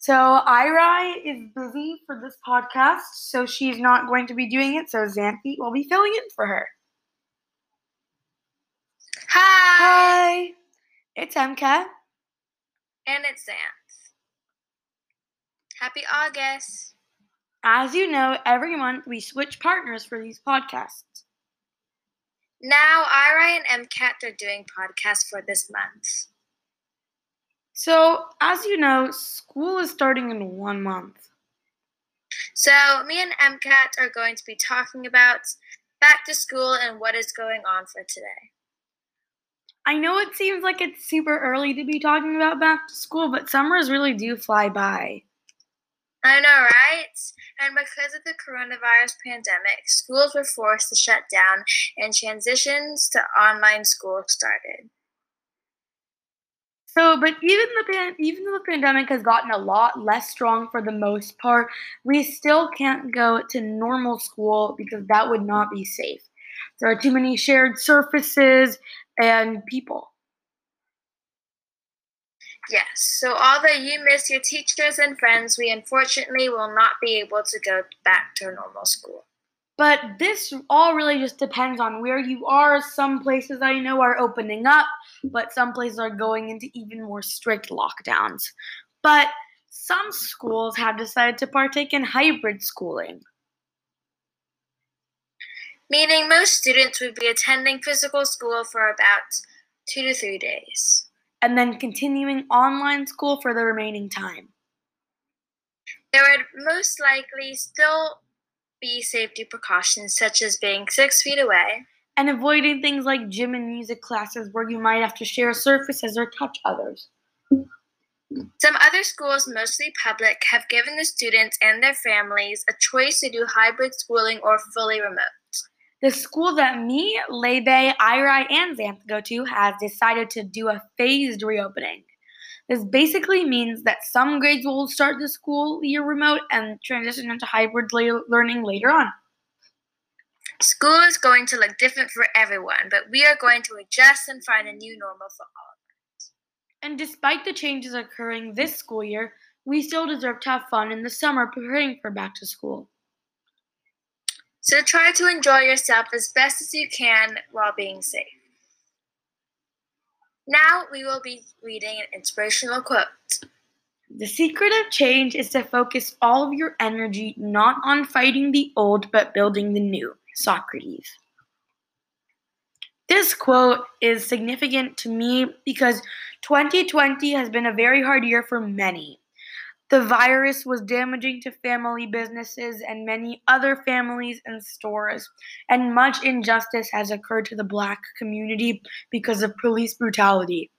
So Ira is busy for this podcast, so she's not going to be doing it. So Xanthi will be filling in for her. Hi. Hi, it's MK. And it's Xanth. Happy August. As you know, every month we switch partners for these podcasts. Now, Ira and MCAT are doing podcasts for this month. So, as you know, school is starting in one month. So, me and MCAT are going to be talking about back to school and what is going on for today. I know it seems like it's super early to be talking about back to school, but summers really do fly by. I know, right? And because of the coronavirus pandemic, schools were forced to shut down and transitions to online school started. So, but even the pan- even though the pandemic has gotten a lot less strong for the most part, we still can't go to normal school because that would not be safe. There are too many shared surfaces and people. Yes, so although you miss your teachers and friends, we unfortunately will not be able to go back to normal school. But this all really just depends on where you are. Some places I know are opening up, but some places are going into even more strict lockdowns. But some schools have decided to partake in hybrid schooling. Meaning most students would be attending physical school for about two to three days. and then continuing online school for the remaining time. There would most likely still be safety precautions such as being six feet away, And avoiding things like gym and music classes where you might have to share surfaces or touch others. Some other schools, mostly public, have given the students and their families a choice to do hybrid schooling or fully remote. The school that me, Lebe, Ira, and Xanth go to has decided to do a phased reopening. This basically means that some grades will start the school year remote and transition into hybrid la- learning later on. School is going to look different for everyone, but we are going to adjust and find a new normal for all. Of us. And despite the changes occurring this school year, we still deserve to have fun in the summer preparing for back to school. So try to enjoy yourself as best as you can while being safe. Now we will be reading an inspirational quote. The secret of change is to focus all of your energy not on fighting the old, but building the new. Socrates. This quote is significant to me because 2020 has been a very hard year for many. The virus was damaging to family businesses and many other families and stores, and much injustice has occurred to the black community because of police brutality.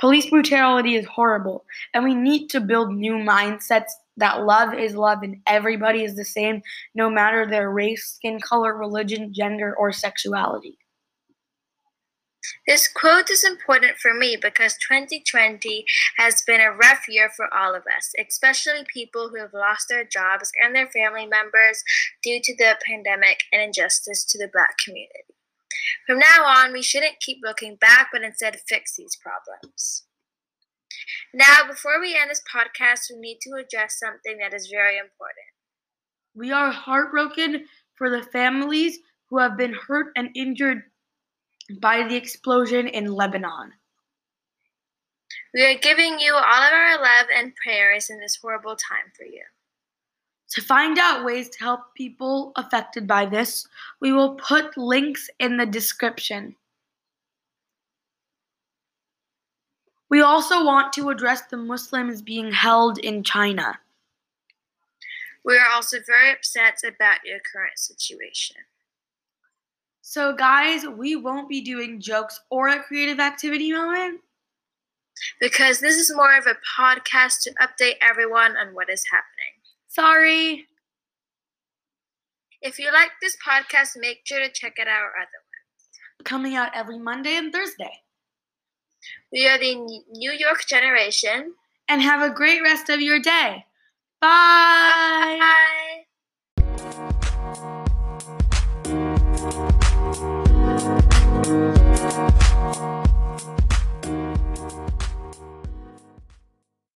Police brutality is horrible, and we need to build new mindsets that love is love and everybody is the same, no matter their race, skin color, religion, gender, or sexuality. This quote is important for me because 2020 has been a rough year for all of us, especially people who have lost their jobs and their family members due to the pandemic and injustice to the black community. From now on, we shouldn't keep looking back, but instead fix these problems. Now, before we end this podcast, we need to address something that is very important. We are heartbroken for the families who have been hurt and injured by the explosion in Lebanon. We are giving you all of our love and prayers in this horrible time for you. To find out ways to help people affected by this, we will put links in the description. We also want to address the Muslims being held in China. We are also very upset about your current situation. So, guys, we won't be doing jokes or a creative activity moment. because this is more of a podcast to update everyone on what is happening. Sorry. If you like this podcast, make sure to check it out our other one. Coming out every Monday and Thursday. We are the New York generation. And have a great rest of your day. Bye. Bye.